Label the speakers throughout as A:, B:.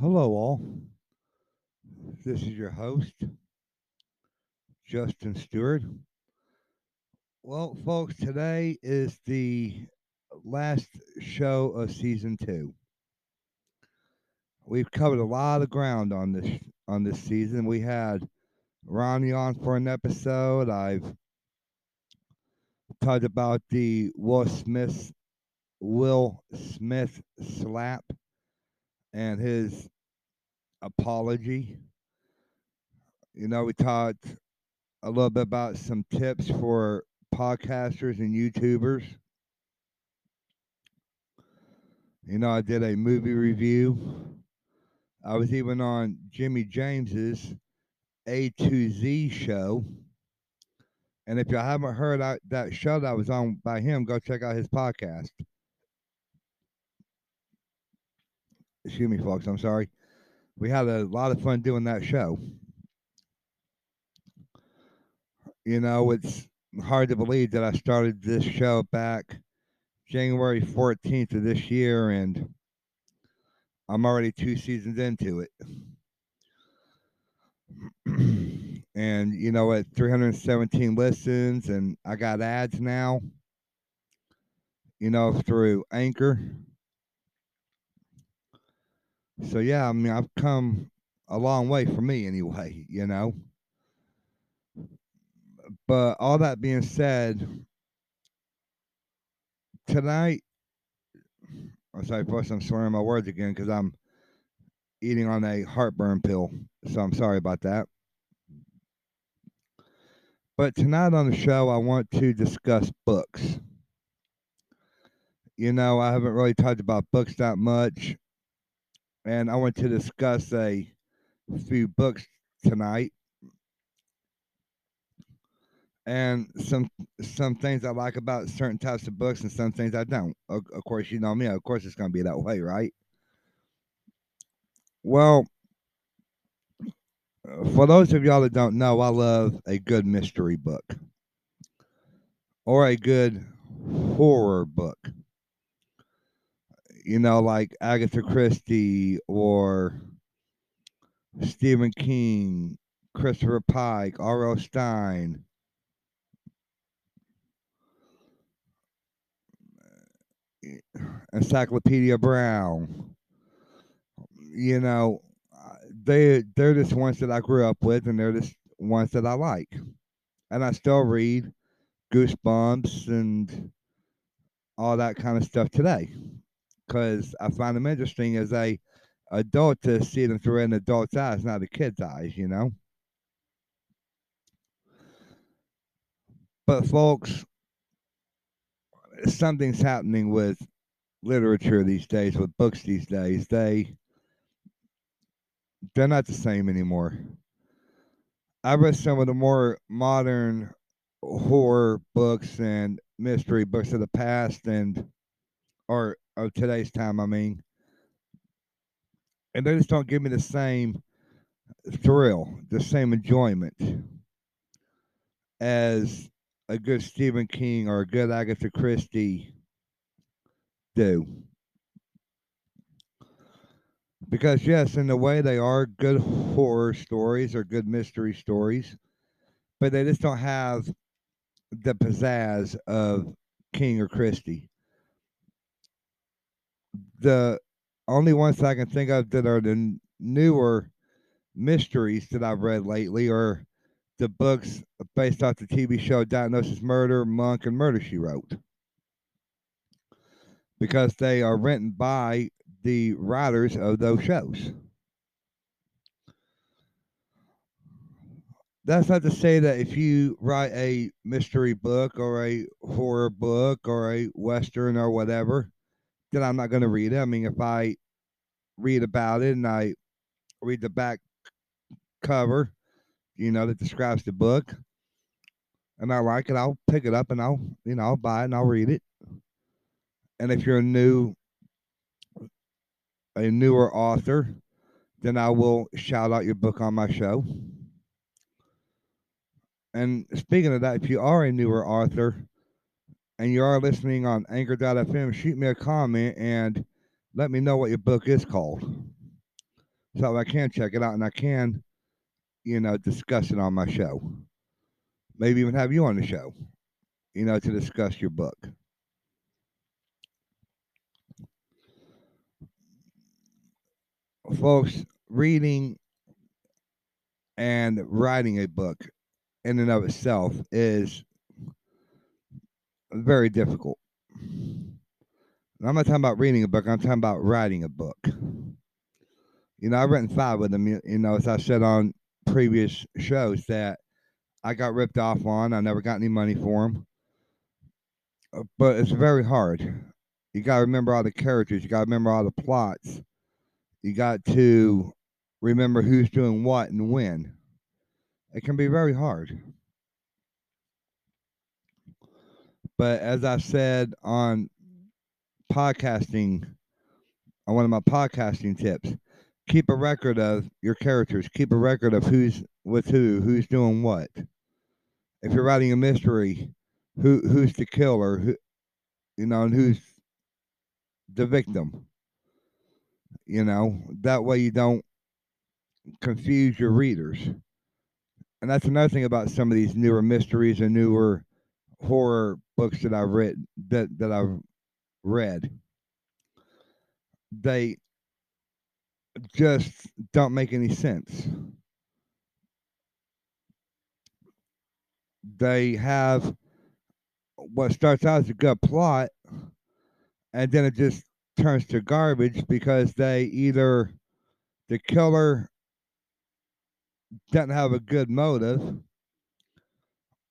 A: Hello, all. This is your host, Justin Stewart. Well, folks, today is the last show of season two. We've covered a lot of ground on this on this season. We had Ronnie on for an episode. I've talked about the Will Smith Will Smith slap and his apology. You know, we talked a little bit about some tips for podcasters and YouTubers. You know, I did a movie review. I was even on Jimmy James's A to Z show. And if you haven't heard that, show that was on by him, go check out his podcast. Excuse me, folks. I'm sorry. We had a lot of fun doing that show. You know, it's hard to believe that I started this show back January 14th of this year, and I'm already two seasons into it. and you know, at 317 listens, and I got ads now, you know, through Anchor. So, yeah, I mean, I've come a long way for me anyway, you know. But all that being said, tonight, I'm sorry, first I'm swearing my words again because I'm eating on a heartburn pill. So I'm sorry about that. But tonight on the show, I want to discuss books. You know, I haven't really talked about books that much. And I want to discuss a few books tonight and some some things I like about certain types of books and some things I don't. Of, of course, you know me. Of course, it's going to be that way, right? Well, for those of y'all that don't know, I love a good mystery book or a good horror book. You know, like Agatha Christie or Stephen King, Christopher Pike, R.L. Stine. Encyclopedia Brown. You know, they they're just ones that I grew up with, and they're just ones that I like, and I still read Goosebumps and all that kind of stuff today, because I find them interesting as a adult to see them through an adult's eyes, not a kid's eyes. You know. But folks, something's happening with literature these days, with books these days. They they're not the same anymore. I read some of the more modern horror books and mystery books of the past and or of today's time, I mean. And they just don't give me the same thrill, the same enjoyment as a good Stephen King or a good Agatha Christie do. Because, yes, in a way, they are good horror stories or good mystery stories, but they just don't have the pizzazz of King or Christie. The only ones I can think of that are the newer mysteries that I've read lately are the books based off the TV show Diagnosis Murder, Monk, and Murder She Wrote. Because they are written by the writers of those shows. That's not to say that if you write a mystery book or a horror book or a western or whatever, that I'm not going to read it. I mean, if I read about it and I read the back cover you know, that describes the book, and I like it, I'll pick it up and I'll, you know, I'll buy it and I'll read it. And if you're a new, a newer author, then I will shout out your book on my show. And speaking of that, if you are a newer author and you are listening on anchor.fm, shoot me a comment and let me know what your book is called. So I can check it out and I can, you know, discuss it on my show. Maybe even have you on the show, you know, to discuss your book. Folks, reading and writing a book in and of itself is very difficult. I'm not talking about reading a book, I'm talking about writing a book. You know, I've written five of them, you know, as I said on previous shows that I got ripped off on. I never got any money for them. Uh, but it's very hard. You got to remember all the characters, you got to remember all the plots. You got to remember who's doing what and when. It can be very hard. But as I said on podcasting, on one of my podcasting tips, keep a record of your characters. Keep a record of who's with who, who's doing what. If you're writing a mystery, who who's the killer, who you know, and who's the victim. You know, that way you don't confuse your readers. And that's another thing about some of these newer mysteries and newer horror books that I've read that that I've read. They just don't make any sense. They have what starts out as a good plot, and then it just turns to garbage because they either the killer doesn't have a good motive,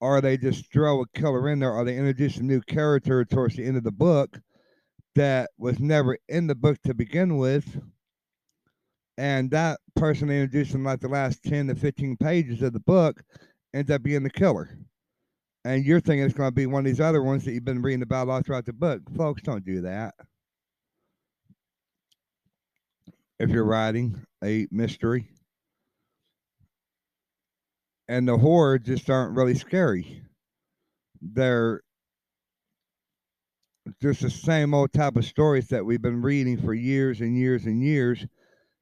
A: or they just throw a killer in there, or they introduce a new character towards the end of the book that was never in the book to begin with and that person they introduced in like the last 10 to 15 pages of the book ends up being the killer. And you're thinking it's going to be one of these other ones that you've been reading about all throughout the book. Folks, don't do that. If you're writing a mystery, and the horror just aren't really scary. They're just the same old type of stories that we've been reading for years and years and years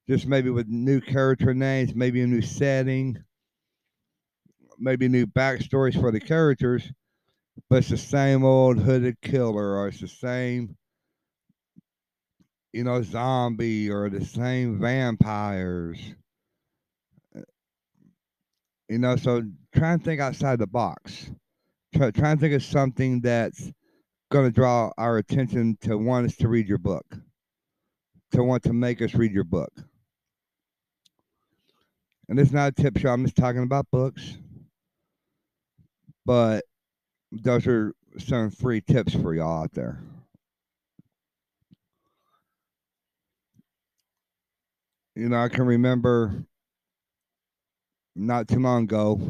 A: just maybe with new character names, maybe a new setting, maybe new backstories for the characters, but it's the same old hooded killer or it's the same, you know, zombie or the same vampires. You know, so try and think outside the box. Try, try and think of something that's going to draw our attention to want us to read your book, to want to make us read your book. And it's not a tip show. I'm just talking about books. But those are some free tips for y'all out there. You know, I can remember not too long ago.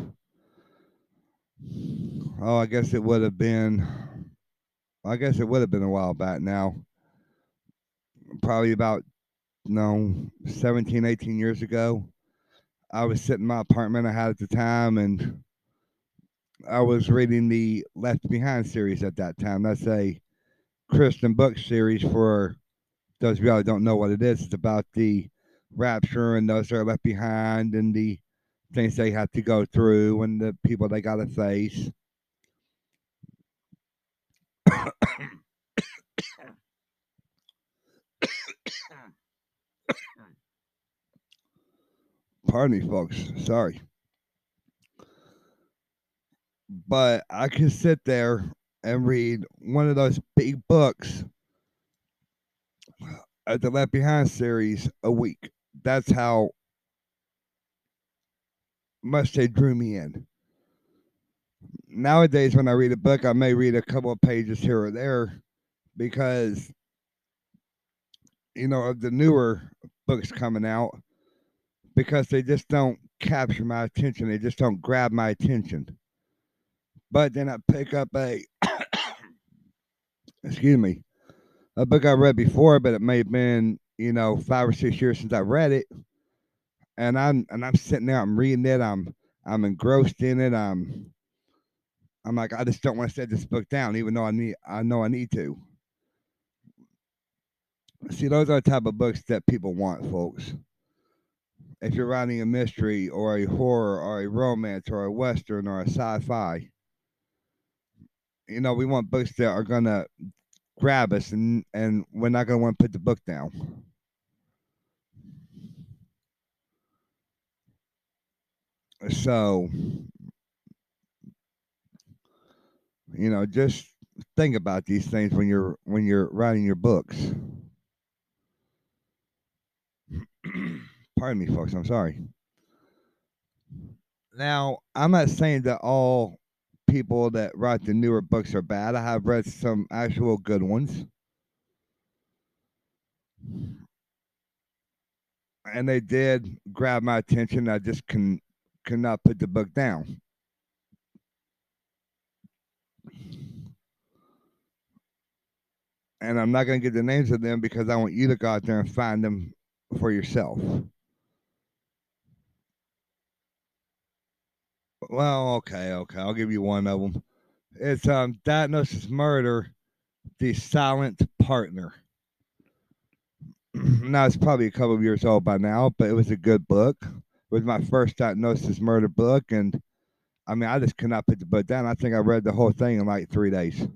A: Oh, I guess it would have been, I guess it would have been a while back now. Probably about, no, 17, 18 years ago. I was sitting in my apartment I had at the time, and I was reading the Left Behind series at that time. That's a Christian book series for those of y'all who don't know what it is. It's about the rapture and those that are left behind and the things they have to go through and the people they got to face. Pardon me, folks. Sorry. But I can sit there and read one of those big books at the Left Behind series a week. That's how much they drew me in. Nowadays, when I read a book, I may read a couple of pages here or there because, you know, of the newer books coming out, because they just don't capture my attention. They just don't grab my attention. But then I pick up a, excuse me, a book I read before, but it may have been, you know, five or six years since I read it. And I'm and I'm sitting there, I'm reading it, I'm I'm engrossed in it. I'm I'm like, I just don't want to set this book down, even though I need I know I need to. See, those are the type of books that people want, folks if you're writing a mystery or a horror or a romance or a western or a sci-fi, you know, we want books that are gonna grab us and and we're not gonna want to put the book down. So, you know, just think about these things when you're when you're writing your books. Pardon me, folks. I'm sorry. Now, I'm not saying that all people that write the newer books are bad. I have read some actual good ones. And they did grab my attention. I just can cannot put the book down. And I'm not going to give the names of them because I want you to go out there and find them for yourself. Well, okay, okay. I'll give you one of them. It's um, Diagnosis Murder, The Silent Partner. now, it's probably a couple of years old by now, but it was a good book. Was my first Diagnosis Murder book. And I mean, I just could not put the book down. I think I read the whole thing in like three days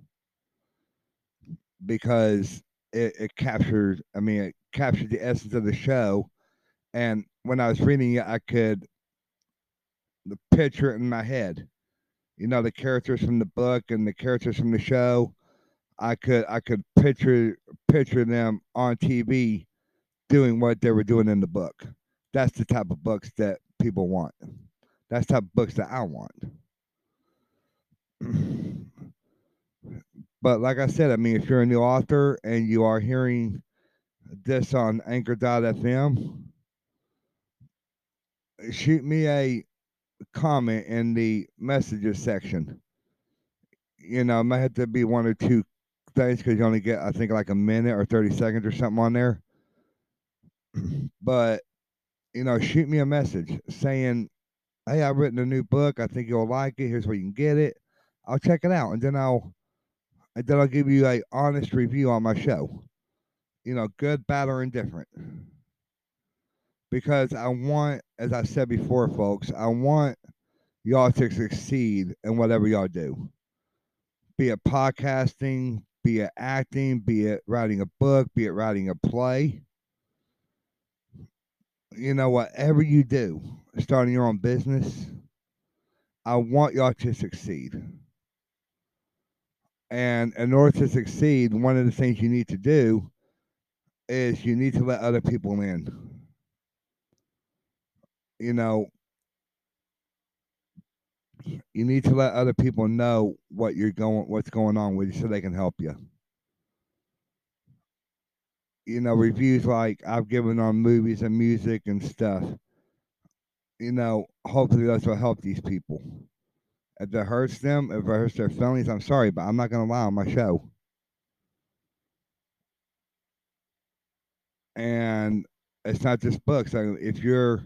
A: because it, it captured, I mean, it captured the essence of the show. And when I was reading it, I could the picture in my head. You know, the characters from the book and the characters from the show. I could I could picture picture them on TV doing what they were doing in the book. That's the type of books that people want. That's the type of books that I want. but like I said, I mean, if you're a new author and you are hearing this on anchor.fm, shoot me a comment in the messages section. You know, it might have to be one or two things because you only get, I think, like a minute or 30 seconds or something on there. but, you know, shoot me a message saying, Hey, I've written a new book. I think you'll like it. Here's where you can get it. I'll check it out. And then I'll, and then I'll give you a honest review on my show. You know, good, bad, or indifferent because I want, as I said before, folks, I want y'all to succeed in whatever y'all do. Be it podcasting, be it acting, be it writing a book, be it writing a play. You know, whatever you do, starting your own business, I want y'all to succeed. And in order to succeed, one of the things you need to do is you need to let other people in you know, you need to let other people know what you're going, what's going on with you, so they can help you. You know, reviews like I've given on movies and music and stuff. You know, hopefully those will help these people. If it hurts them, if it hurts their feelings, I'm sorry, but I'm not going to lie on my show. And it's not just books. If you're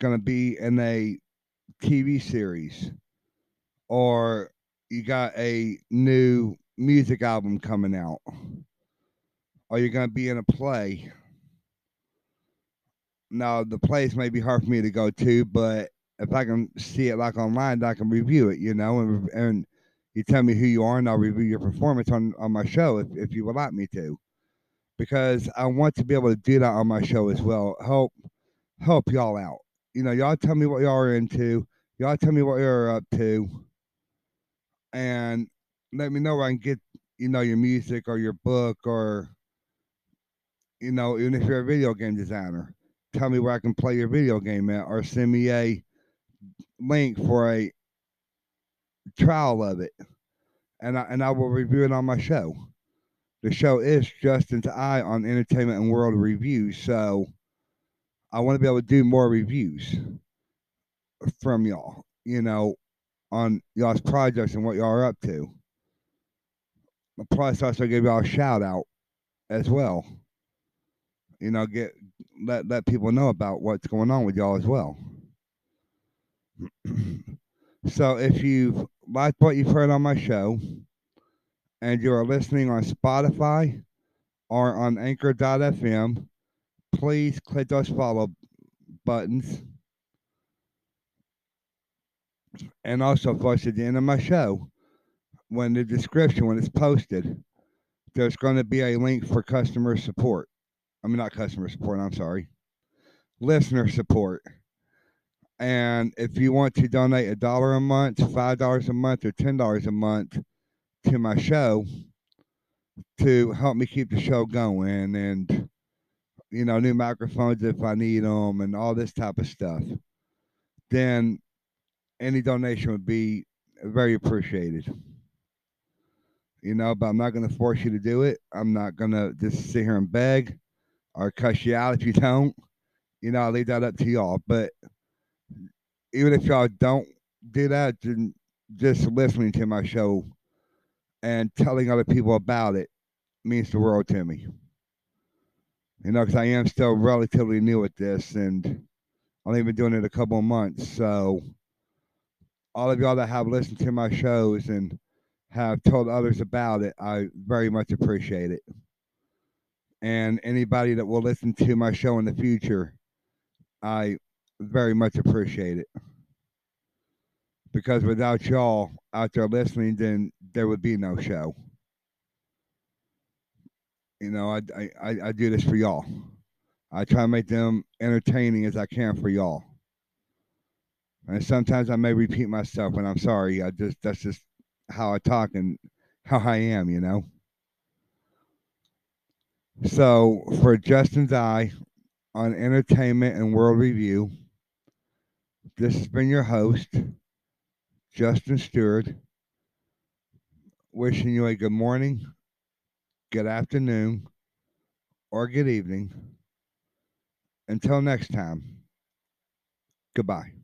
A: going to be in a TV series or you got a new music album coming out or you're going to be in a play. Now, the place may be hard for me to go to, but if I can see it like online, I can review it, you know, and, and you tell me who you are and I'll review your performance on, on my show if, if you would like me to. Because I want to be able to do that on my show as well. Help help y'all out you know, y'all tell me what y'all are into. Y'all tell me what you're up to. And let me know where I can get, you know, your music or your book or, you know, even if you're a video game designer, tell me where I can play your video game at or send me a link for a trial of it. And I, and I will review it on my show. The show is Justin's Eye on Entertainment and World Review. So, I want to be able to do more reviews from y'all, you know, on y'all's projects and what y'all are up to. Plus, I also give y'all a shout out as well. You know, get let let people know about what's going on with y'all as well. so, if you've liked what you've heard on my show, and you are listening on Spotify or on Anchor.fm please click those follow buttons. And also, of course, at the end of my show, when the description, when it's posted, there's going to be a link for customer support. I mean, not customer support, I'm sorry, listener support. And if you want to donate a dollar a month, $5 a month, or $10 a month to my show to help me keep the show going and, you know, new microphones if I need them and all this type of stuff, then any donation would be very appreciated you know, but I'm not going to force you to do it. I'm not going to just sit here and beg or cuss you out if you don't. You know, I'll leave that up to y'all. But even if y'all don't do that, then just listening to my show and telling other people about it means the world to me. You know, because I am still relatively new at this and I've only been doing it a couple of months. So, all of y'all that have listened to my shows and have told others about it, I very much appreciate it. And anybody that will listen to my show in the future, I very much appreciate it. Because without y'all out there listening, then there would be no show. You know, I, I, I do this for y'all. I try to make them entertaining as I can for y'all. And sometimes I may repeat myself, and I'm sorry. I just that's just how I talk and how I am, you know. So for Justin's Eye on Entertainment and World Review, this has been your host, Justin Stewart, wishing you a good morning, good afternoon, or good evening. Until next time, goodbye.